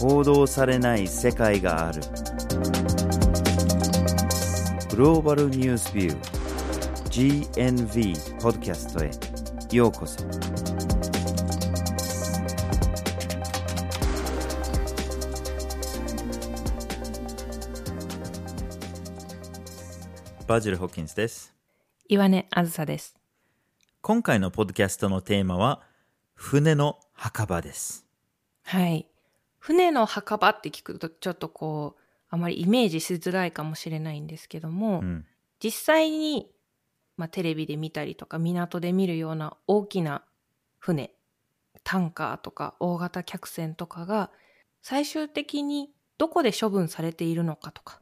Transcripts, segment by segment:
報道されない世界がある。グローバルニュースビュー GNV ポッドキャストへ。ようこそ。バジル・ホッキンスです。岩根あずさです。今回のポッドキャストのテーマは船の墓場です。はい。船の墓場って聞くとちょっとこう、あまりイメージしづらいかもしれないんですけども、うん実際に、まあ、テレビで見たりとか港で見るような大きな船、タンカーとか大型客船とかが最終的にどこで処分されているのかとか、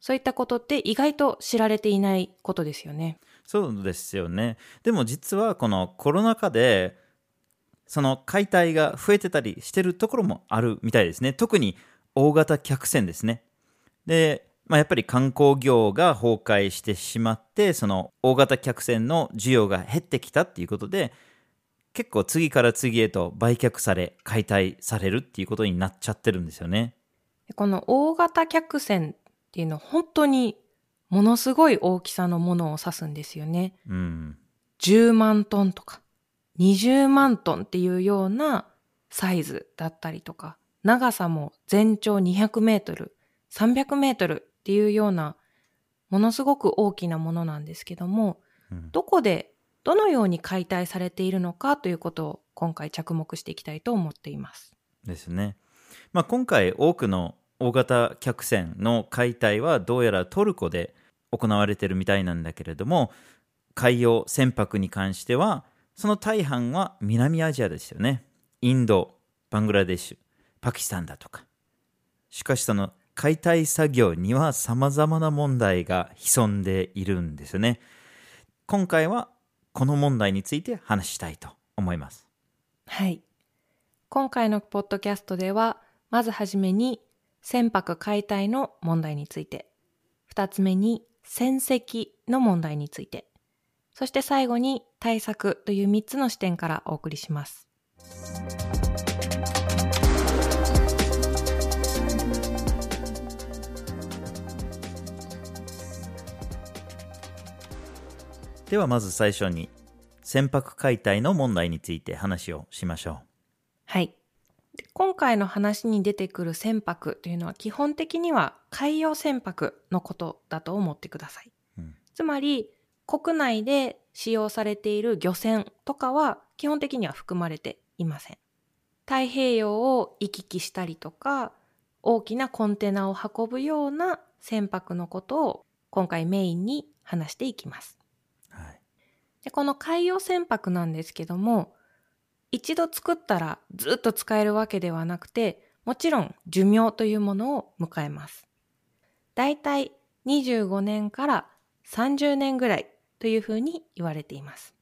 そういったことって意外と知られていないことですよね。そうですよね。でも実はこのコロナ禍でその解体が増えてたりしてるところもあるみたいですね。特に大型客船ですね。で、まあ、やっぱり観光業が崩壊してしまってその大型客船の需要が減ってきたっていうことで結構次から次へと売却され解体されるっていうことになっちゃってるんですよね。でこの大型客船っていうのは本当にものすごい大きさのものを指すんですよね。うん。10万トンとか20万トンっていうようなサイズだったりとか、長さも全長200メートル、300メートルっていうようなものすごく大きなものなんですけども、うんどこでどのように解体されているのかということを今回着目していきたいと思っています。ですね。まあ、今回多くの大型客船の解体はどうやらトルコで行われてるみたいなんだけれども海洋船舶に関してはその大半は南アジアですよね。インド、バングラデシュ、パキスタンだとか。しかしその解体作業には様々な問題が潜んでいるんですよね。今回はこの問題について話したいと思います。はい。今回のポッドキャストでは、まずはじめに船舶解体の問題について、二つ目に船籍の問題について、そして最後に対策という三つの視点からお送りします。ではまず最初に船舶解体の問題について話をしましょはい。で今回の話に出てくる船舶というのは基本的には海洋船舶のことだと思ってください。うんつまり国内で使用されている漁船とかは基本的には含まれていません。太平洋を行き来したりとか大きなコンテナを運ぶような船舶のことを今回メインに話していきます。う。はい。でこの海洋船舶なんですけども一度作ったらずっと使えるわけではなくてもちろん寿命というものを迎えます。だいたい25年から30年ぐらいというふうに言われています。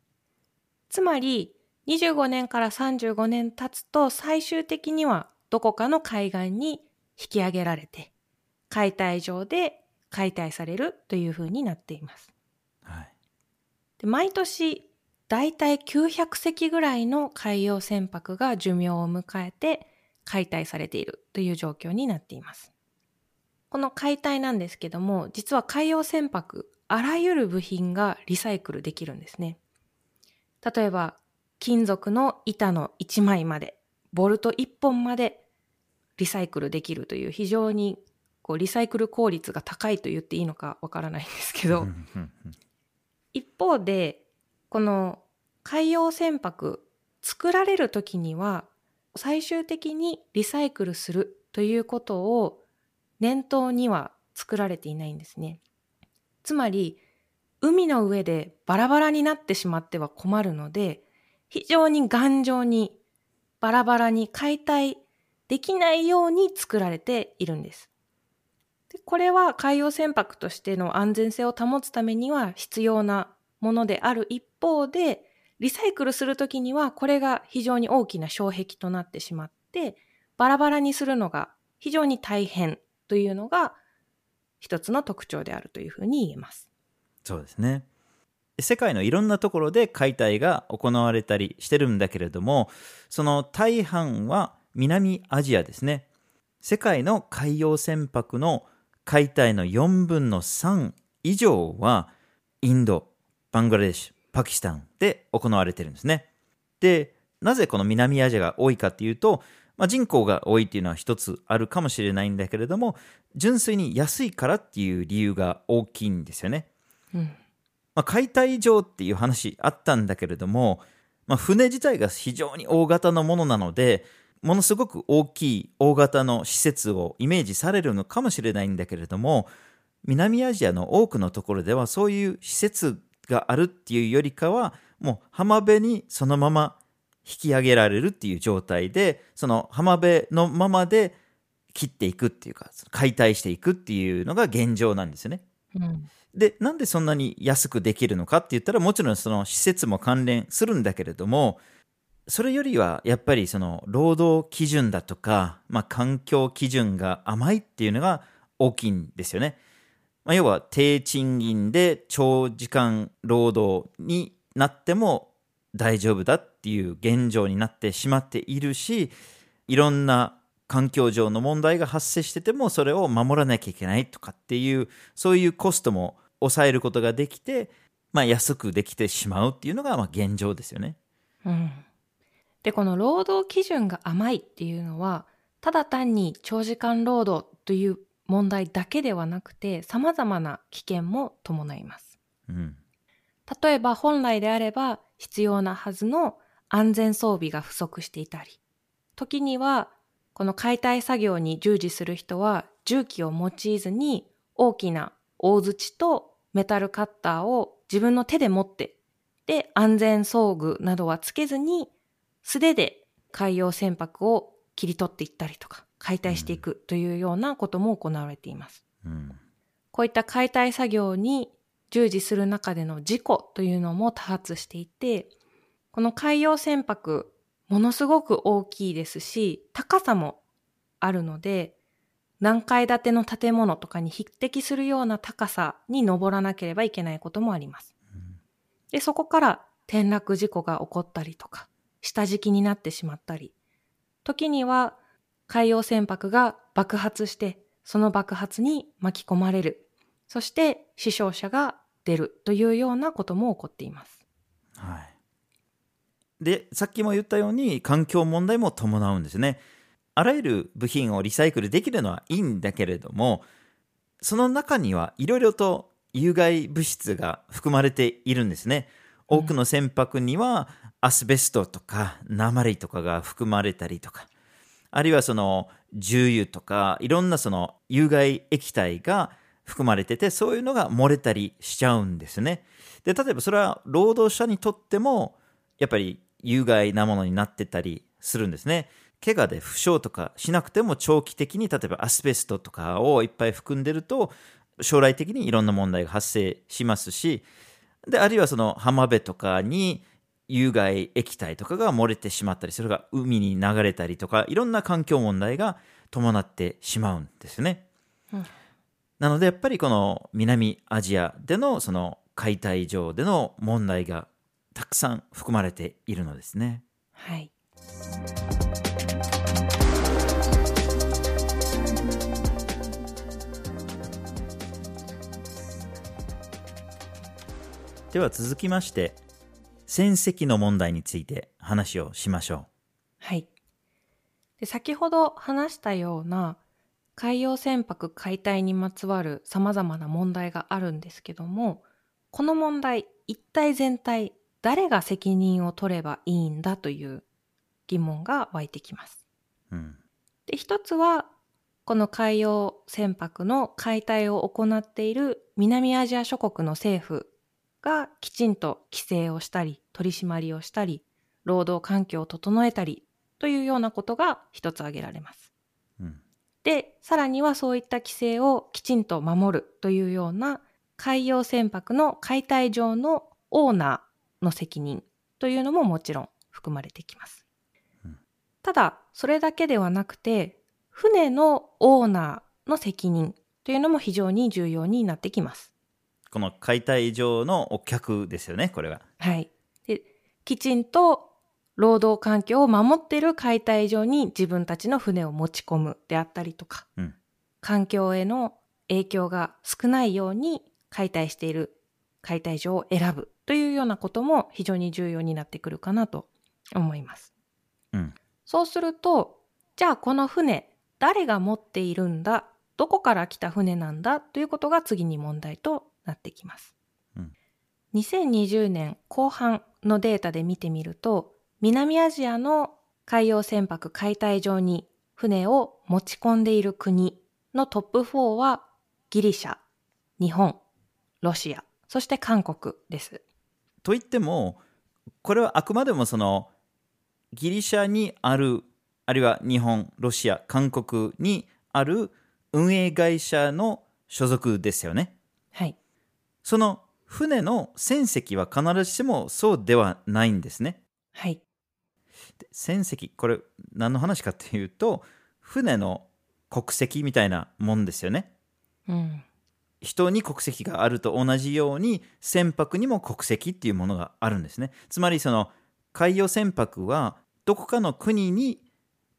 つまり25年から35年経つと最終的にはどこかの海岸に引き上げられて解体場で解体されるというふうになっています。はい。で毎年だいたい900隻ぐらいの海洋船舶が寿命を迎えて解体されているという状況になっています。この解体なんですけども、実は海洋船舶、あらゆる部品がリサイクルできるんですね。例えば、金属の板の1枚まで、ボルト1本までリサイクルできるという非常にこうリサイクル効率が高いと言っていいのかわからないんですけど、一方でこの海洋船舶作られる時には最終的にリサイクルするということを念頭には作られていないんですね。つまり海の上でバラバラになってしまっては困るので非常に頑丈にバラバラに解体できないように作られているんです。でこれは海洋船舶としての安全性を保つためには必要なものである一方で、リサイクルするときにはこれが非常に大きな障壁となってしまって、バラバラにするのが非常に大変というのが一つの特徴であるというふうに言えます。そうですね。世界のいろんなところで解体が行われたりしてるんだけれども、その大半は南アジアですね。世界の海洋船舶の解体の4分の3以上はインド、バングラデシュ、パキスタンで行われてるんですね。で、なぜこの南アジアが多いかっていうと、まあ、人口が多いっていうのは一つあるかもしれないんだけれども、純粋に安いからっていう理由が大きいんですよね。うん。まあ、解体場っていう話あったんだけれども、まあ、船自体が非常に大型のものなので、ものすごく大きい大型の施設をイメージされるのかもしれないんだけれども、南アジアの多くのところではそういう施設があるっていうよりかは、もう浜辺にそのまま引き上げられるっていう状態で、その浜辺のままで切っていくっていうか、解体していくっていうのが現状なんですよね。うん。で、なんでそんなに安くできるのかって言ったら、もちろんその施設も関連するんだけれども、それよりはやっぱりその労働基準だとか、まあ、環境基準が甘いっていうのが大きいんですよね。まあ、要は低賃金で長時間労働になっても大丈夫だっていう現状になってしまっているし、いろんな環境上の問題が発生しててもそれを守らなきゃいけないとかっていうそういうコストも抑えることができて、まあ、安くできてしまうっていうのがまあ現状ですよね。うん。で、この労働基準が甘いっていうのは、ただ単に長時間労働という問題だけではなくて、様々な危険も伴います。うん。例えば本来であれば必要なはずの安全装備が不足していたり、時にはこの解体作業に従事する人は重機を用いずに大きな大槌とメタルカッターを自分の手で持って、で安全装具などはつけずに素手で海洋船舶を切り取っていったりとか解体していくというようなことも行われています。うん。こういった解体作業に従事する中での事故というのも多発していて、この海洋船舶、ものすごく大きいですし、高さもあるので、何階建ての建物とかに匹敵するような高さに登らなければいけないこともあります。で、そこから転落事故が起こったりとか、下敷きになってしまったり、時には海洋船舶が爆発して、その爆発に巻き込まれる。そして死傷者が出るというようなことも起こっています。はい。で、さっきも言ったように環境問題も伴うんですね。あらゆる部品をリサイクルできるのはいいんだけれども、その中にはいろいろと有害物質が含まれているんですね。多くの船舶にはアスベストとか鉛とかが含まれたりとか、あるいはその重油とかいろんなその有害液体が含まれてて、そういうのが漏れたりしちゃうんですね。で、例えばそれは労働者にとってもやっぱり有害なものになってたりするんですね。怪我で負傷とかしなくても長期的に例えばアスベストとかをいっぱい含んでると将来的にいろんな問題が発生しますしであるいはその浜辺とかに有害液体とかが漏れてしまったりそれが海に流れたりとかいろんな環境問題が伴ってしまうんですね。うんなのでやっぱりこの南アジアでのその解体場での問題がたくさん含まれているのですね。はい。では続きまして船籍の問題について話をしましょはい。で先ほど話したような海洋船舶解体にまつわる様々な問題があるんですけども、この問題、一体全体、誰が責任を取ればいいんだという疑問が湧いてきます。う。うん。で、一つは、この海洋船舶の解体を行っている南アジア諸国の政府がきちんと規制をしたり、取り締まりをしたり、労働環境を整えたりというようなことが一つ挙げられます。うん。で、さらにはそういった規制をきちんと守るというような海洋船舶の解体上のオーナーの責任というのももちろん含まれてきます。うんただ、それだけではなくて、船のオーナーの責任というのも非常に重要になってきます。この解体場のお客ですよね、これは。はい。で、きちんと労働環境を守っている解体場に自分たちの船を持ち込むであったりとか、うん環境への影響が少ないように解体している解体場を選ぶというようなことも非常に重要になってくるかなと思います。うんそうすると、じゃあこの船、誰が持っているんだ？どこから来た船なんだ？ということが次に問題となってきます。うん2020年後半のデータで見てみると、南アジアの海洋船舶解体場に船を持ち込んでいる国のトップ4はギリシャ、日本、ロシア、そして韓国です。といってもこれはあくまでもそのギリシャにあるあるいは日本ロシア韓国にある運営会社の所属ですよねはい。その船の船籍は必ずしもそうではないんですねはい。で船籍これ何の話かっていうと船の国籍みたいなもんですよねうん。人に国籍があると同じように船舶にも国籍っていうものがあるんですね。つまりその海洋船舶はどこかの国に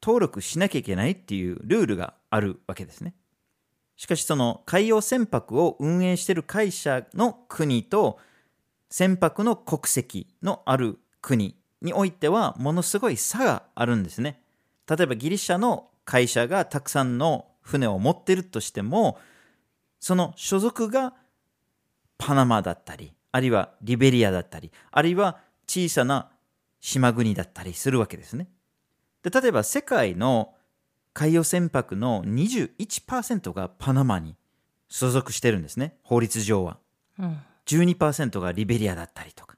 登録しなきゃいけないっていうルールがあるわけですね。しかしその海洋船舶を運営している会社の国と船舶の国籍のある国においてはものすごい差があるんですね。例えばギリシャの会社がたくさんの船を持っているとしてもその所属がパナマだったり、あるいはリベリアだったり、あるいは小さな島国だったりするわけですね。で例えば世界の海洋船舶の21%がパナマに所属してるんですね、法律上は。うん。12%がリベリアだったりとか。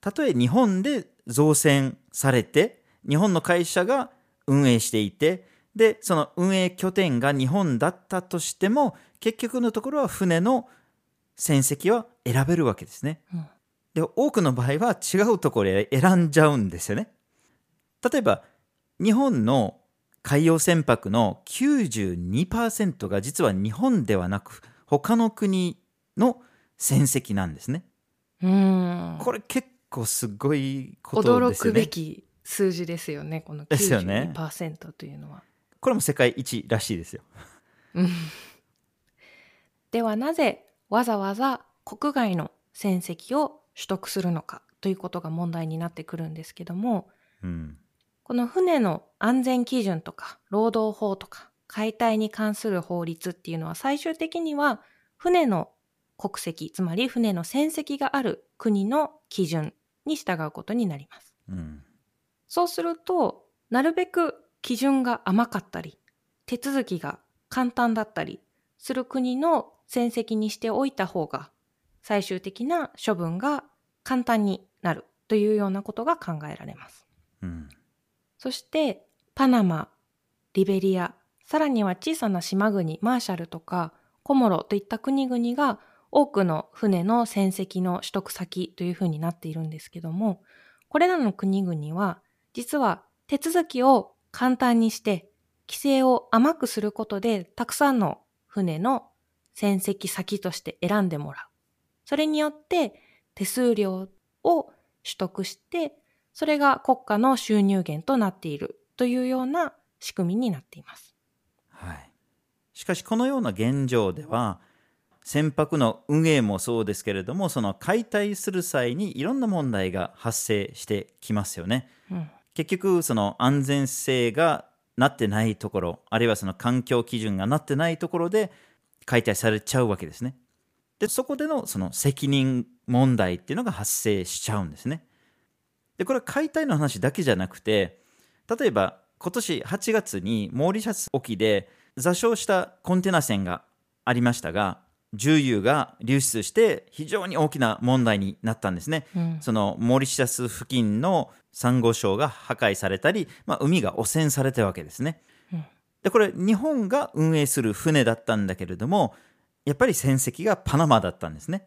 たとえ日本で造船されて、日本の会社が運営していて、で、その運営拠点が日本だったとしても、結局のところは船の船籍は選べるわけですね。うんで、多くの場合は違うところで選んじゃうんですよね。例えば、日本の海洋船舶の92%が実は日本ではなく、他の国の船籍なんですね。うん。これ結構すごいこと驚くですよね。べき数字ですよね、このですよね92%というのは。これも世界一らしいですよ。う んではなぜわざわざ国外の船籍を取得するのかということが問題になってくるんですけども、うん。この船の安全基準とか労働法とか解体に関する法律っていうのは最終的には船の国籍、つまり船の船籍がある国の基準に従うことになります。うん。そうすると、なるべく基準が甘かったり、手続きが簡単だったりする国の船籍にしておいた方が、最終的な処分が簡単になるというようなことが考えられます。うん。そして、パナマ、リベリア、さらには小さな島国、マーシャルとかコモロといった国々が多くの船の船籍の取得先というふうになっているんですけども、これらの国々は実は手続きを簡単にして規制を甘くすることでたくさんの船の船籍先として選んでもらう。それによって手数料を取得してそれが国家の収入源となっているというような仕組みになっています。はい。しかしこのような現状では、船舶の運営もそうですけれども、その解体する際にいろんな問題が発生してきますよね。うん。結局、その安全性がなってないところ、あるいはその環境基準がなってないところで解体されちゃうわけですね。で、そこでのその責任問題っていうのが発生しちゃうんですね。で、これは解体の話だけじゃなくて、例えば今年8月にモーリシャス沖で座礁したコンテナ船がありましたが、重油が流出して非常に大きな問題になったんですね。うん。そのモーリシャス付近のサンゴ礁が破壊されたり、まあ、海が汚染されたわけですね。うんで、これ日本が運営する船だったんだけれども、やっぱり船籍がパナマだったんですね。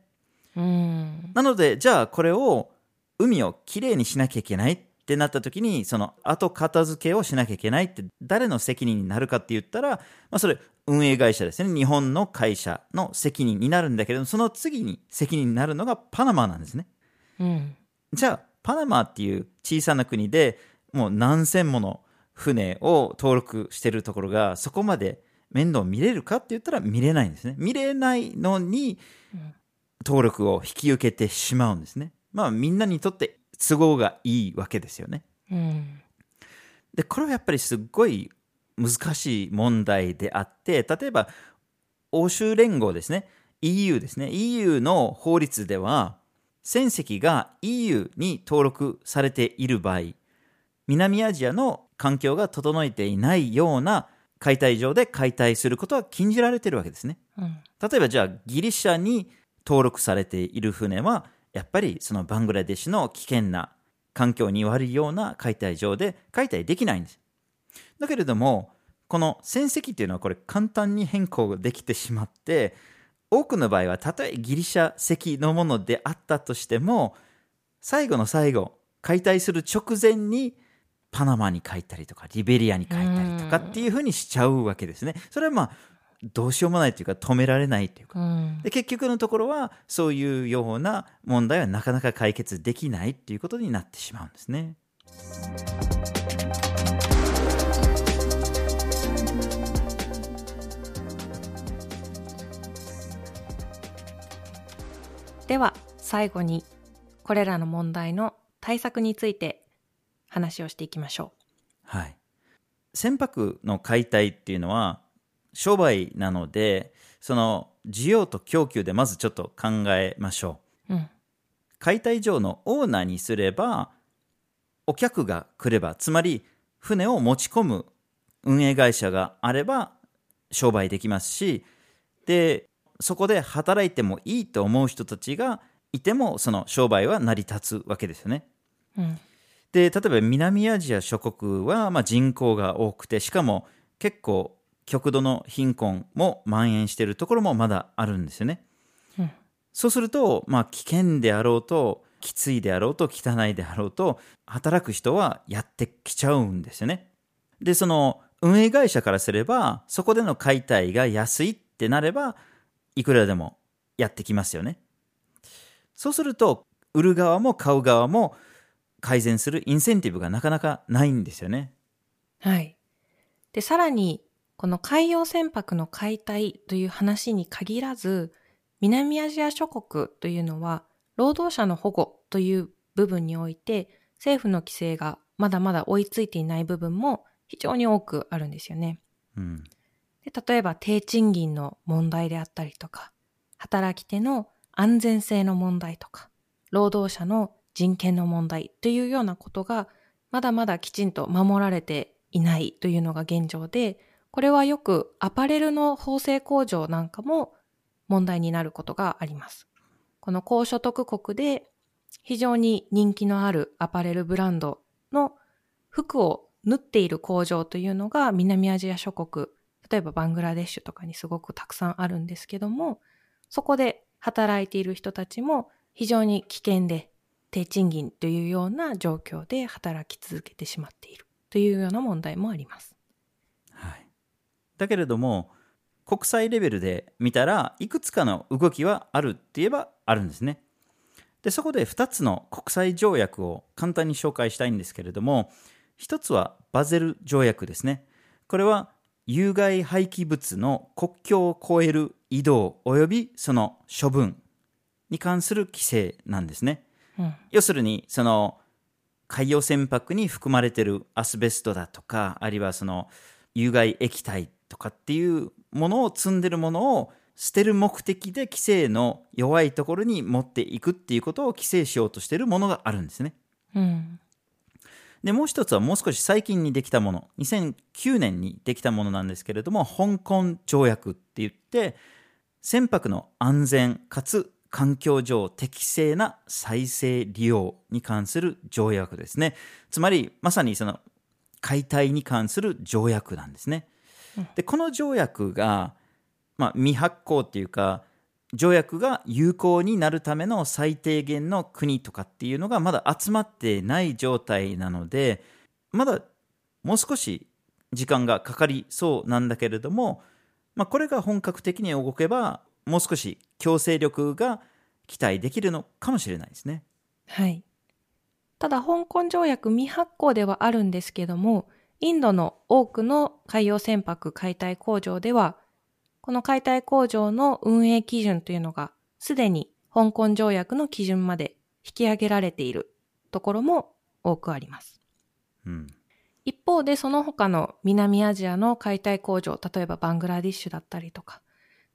うん。なので、じゃあこれを海をきれいにしなきゃいけないってなった時に、その後片付けをしなきゃいけないって誰の責任になるかって言ったら、まあそれ運営会社ですね。日本の会社の責任になるんだけれども、その次に責任になるのがパナマなんですね。うん。じゃあパナマっていう小さな国でもう何千もの船を登録してるところがそこまで面倒見れるかって言ったら見れないんですね。見れないのに登録を引き受けてしまうんですね。まあみんなにとって都合がいいわけですよね。うんで、これはやっぱりすっごい難しい問題であって、例えば欧州連合ですね、EU ですね、EU の法律では船籍が EU に登録されている場合、南アジアの環境が整えていないような解体場で解体することは禁じられているわけですね。うん例えばじゃあギリシャに登録されている船はやっぱりそのバングラデシュの危険な環境に悪いような解体場で解体できないんです。だけれどもこの船籍っていうのはこれ簡単に変更できてしまって多くの場合はたとえギリシャ籍のものであったとしても最後の最後解体する直前にパナマに書いたりとかリベリアに書いたりとかっていうふうにしちゃうわけですね。それはまあどうしようもないというか止められないというかうんで結局のところはそういうような問題はなかなか解決できないっていうことになってしまうんですね。では最後にこれらの問題の対策について話をしていきましょはい。船舶の解体っていうのは商売なのでその需要と供給でまずちょっと考えましょう。う。うん解体場のオーナーにすればお客が来ればつまり船を持ち込む運営会社があれば商売できますしでそこで働いてもいいと思う人たちがいてもその商売は成り立つわけですよね。うんで例えば南アジア諸国はまあ人口が多くてしかも結構極度の貧困も蔓延しているところもまだあるんですよね。うんそうすると、まあ、危険であろうときついであろうと汚いであろうと働く人はやってきちゃうんですよね。でその運営会社からすればそこでの解体が安いってなればいくらでもやってきますよね。そうすると売る側も買う側も改善するインセンティブがなかなかないんですよね。はい。で、さらに、この海洋船舶の解体という話に限らず、南アジア諸国というのは、労働者の保護という部分において、政府の規制がまだまだ追いついていない部分も非常に多くあるんですよね。うん。で例えば低賃金の問題であったりとか、働き手の安全性の問題とか、労働者の人権の問題というようなことがまだまだきちんと守られていないというのが現状で、これはよくアパレルの縫製工場なんかも問題になることがあります。この高所得国で非常に人気のあるアパレルブランドの服を縫っている工場というのが南アジア諸国、例えばバングラデシュとかにすごくたくさんあるんですけども、そこで働いている人たちも非常に危険で低賃金というような状況で働き続けてしまっているというような問題もあります。はい。だけれども、国際レベルで見たらいくつかの動きはあるって言えばあるんですね。で、そこで2つの国際条約を簡単に紹介したいんですけれども、1つはバゼル条約ですね。これは有害廃棄物の国境を越える移動及びその処分に関する規制なんですね。うん。要するにその海洋船舶に含まれてるアスベストだとかあるいはその有害液体とかっていうものを積んでるものを捨てる目的で規制の弱いところに持っていくっていうことを規制しようとしているものがあるんですね。うん。でもう一つはもう少し最近にできたもの2009年にできたものなんですけれども香港条約って言って船舶の安全かつ環境上適正な再生利用に関する条約ですね。つまりまさにその解体に関する条約なんですね。でこの条約が、まあ、未発行っていうか条約が有効になるための最低限の国とかっていうのがまだ集まってない状態なのでまだもう少し時間がかかりそうなんだけれども、まあ、これが本格的に動けばもう少し強制力が期待できるのかもしれないですね。はい。ただ香港条約未発行ではあるんですけども、インドの多くの海洋船舶解体工場では、この解体工場の運営基準というのがすでに香港条約の基準まで引き上げられているところも多くあります。うん。一方でその他の南アジアの解体工場、例えばバングラディッシュだったりとか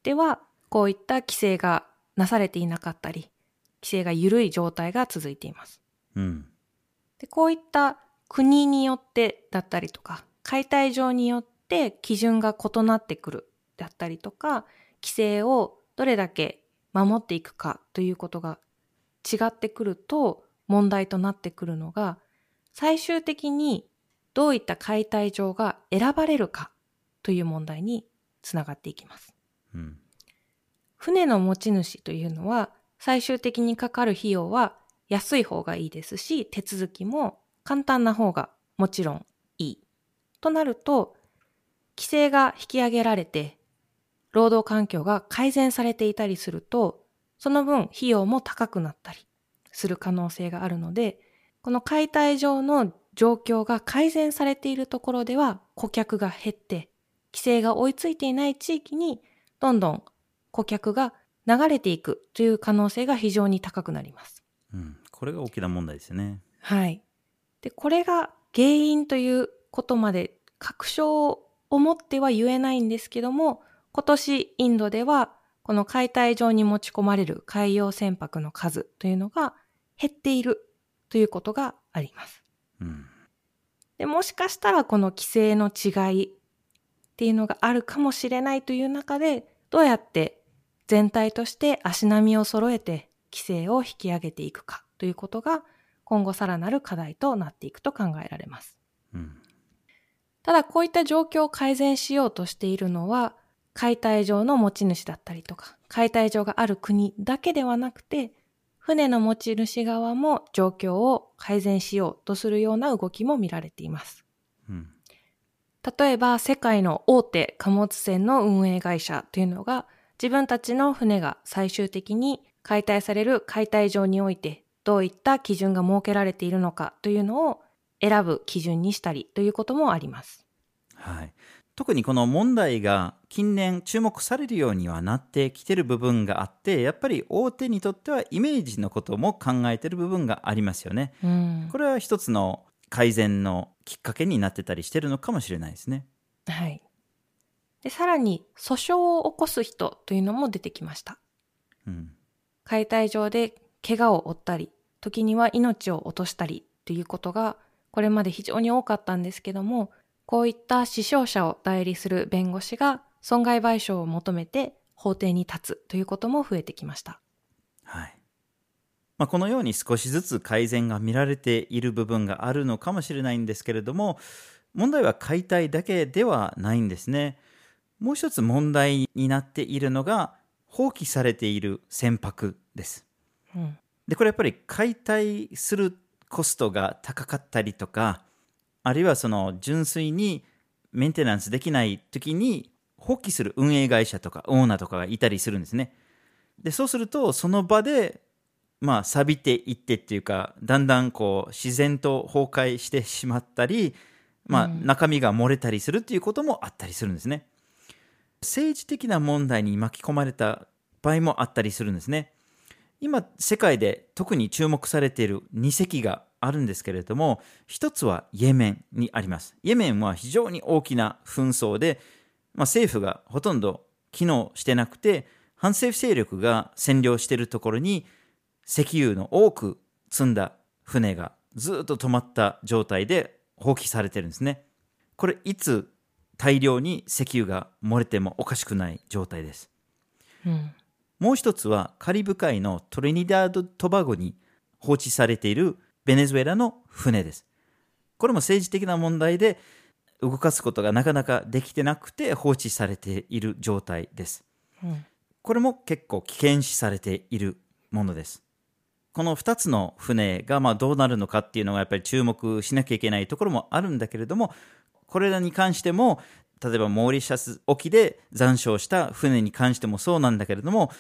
では、こういった規制がなされていなかったり、規制が緩い状態が続いています。うん。でこういった国によってだったりとか、解体場によって基準が異なってくるだったりとか、規制をどれだけ守っていくかということが違ってくると問題となってくるのが、最終的にどういった解体場が選ばれるかという問題につながっていきます。うん。船の持ち主というのは最終的にかかる費用は安い方がいいですし手続きも簡単な方がもちろんいい。となると規制が引き上げられて労働環境が改善されていたりするとその分費用も高くなったりする可能性があるのでこの解体上の状況が改善されているところでは顧客が減って規制が追いついていない地域にどんどん顧客が流れていくという可能性が非常に高くなります。うん。これが大きな問題ですよね。はい。で、これが原因ということまで確証を持っては言えないんですけども、今年インドではこの解体場に持ち込まれる海洋船舶の数というのが減っているということがあります。うん。で、もしかしたらこの規制の違いっていうのがあるかもしれないという中で、どうやって全体として足並みを揃えて規制を引き上げていくかということが今後さらなる課題となっていくと考えられます。うん。ただこういった状況を改善しようとしているのは解体場の持ち主だったりとか解体場がある国だけではなくて船の持ち主側も状況を改善しようとするような動きも見られています。うん。例えば世界の大手貨物船の運営会社というのが自分たちの船が最終的に解体される解体場においてどういった基準が設けられているのかというのを選ぶ基準にしたりということもあります。はい。特にこの問題が近年注目されるようにはなってきてる部分があって、やっぱり大手にとってはイメージのことも考えてる部分がありますよね。うんこれは一つの改善のきっかけになってたりしてるのかもしれないですね。はい。で、さらに訴訟を起こす人というのも出てきました。うん。解体場で怪我を負ったり、時には命を落としたりということがこれまで非常に多かったんですけども、こういった死傷者を代理する弁護士が損害賠償を求めて法廷に立つということも増えてきました。はい。まあ、このように少しずつ改善が見られている部分があるのかもしれないんですけれども、問題は解体だけではないんですね。もう一つ問題になっているのが、放棄されている船舶です。うん。で、これやっぱり解体するコストが高かったりとか、あるいはその純粋にメンテナンスできない時に放棄する運営会社とかオーナーとかがいたりするんですね。で、そうするとその場でまあ錆びていってっていうか、だんだんこう自然と崩壊してしまったり、まあうん中身が漏れたりするっていうこともあったりするんですね。政治的な問題に巻き込まれた場合もあったりするんですね。今世界で特に注目されている2隻があるんですけれども一つはイエメンにあります。イエメンは非常に大きな紛争で、まあ、政府がほとんど機能してなくて反政府勢力が占領しているところに石油の多く積んだ船がずっと止まった状態で放棄されてるんですね。これいつ大量に石油が漏れてもおかしくない状態です。うん。もう一つはカリブ海のトリニダード・トバゴに放置されているベネズエラの船です。これも政治的な問題で動かすことがなかなかできてなくて放置されている状態です。うん。これも結構危険視されているものです。この2つの船がまあどうなるのかっていうのがやっぱり注目しなきゃいけないところもあるんだけれども、これらに関しても、例えばモーリシャス沖で残傷した船に関してもそうなんだけれども、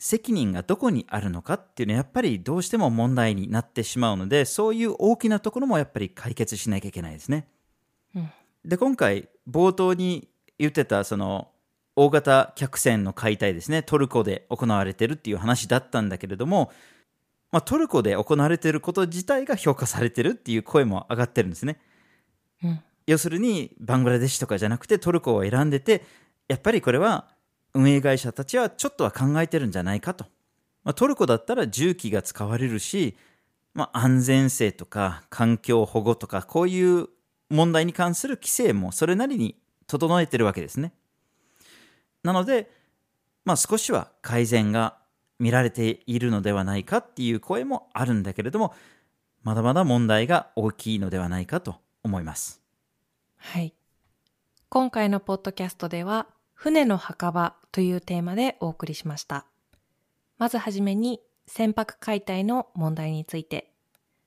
責任がどこにあるのかっていうのはやっぱりどうしても問題になってしまうのでそういう大きなところもやっぱり解決しなきゃいけないですね。うんで今回冒頭に言ってたその大型客船の解体ですねトルコで行われてるっていう話だったんだけれども、まあ、トルコで行われてること自体が評価されてるっていう声も上がってるんですね。うん要するにバングラデシュとかじゃなくてトルコを選んでてやっぱりこれは運営会社たちはちょっとは考えてるんじゃないかと、まあ、トルコだったら重機が使われるし、まあ、安全性とか環境保護とかこういう問題に関する規制もそれなりに整えてるわけですね。なので、まあ、少しは改善が見られているのではないかっていう声もあるんだけれどもまだまだ問題が大きいのではないかと思います。はい。今回のポッドキャストでは、船の墓場というテーマでお送りしました。まずはじめに、船舶解体の問題について、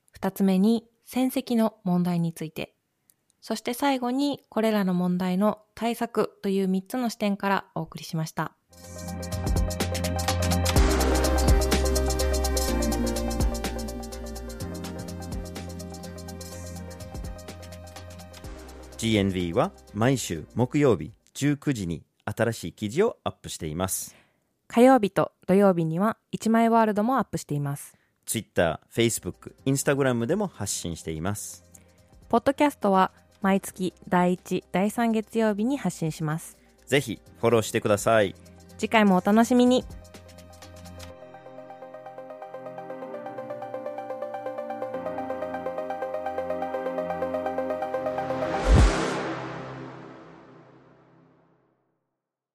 二つ目に、船籍の問題について、そして最後に、これらの問題の対策という三つの視点からお送りしました。GNV は毎週木曜日19時に新しい記事をアップしています。火曜日と土曜日には、一枚ワールドもアップしています。Twitter、Facebook、Instagram でも発信しています。ポッドキャストは、毎月第1、第3月曜日に発信します。ぜひフォローしてください。次回もお楽しみに。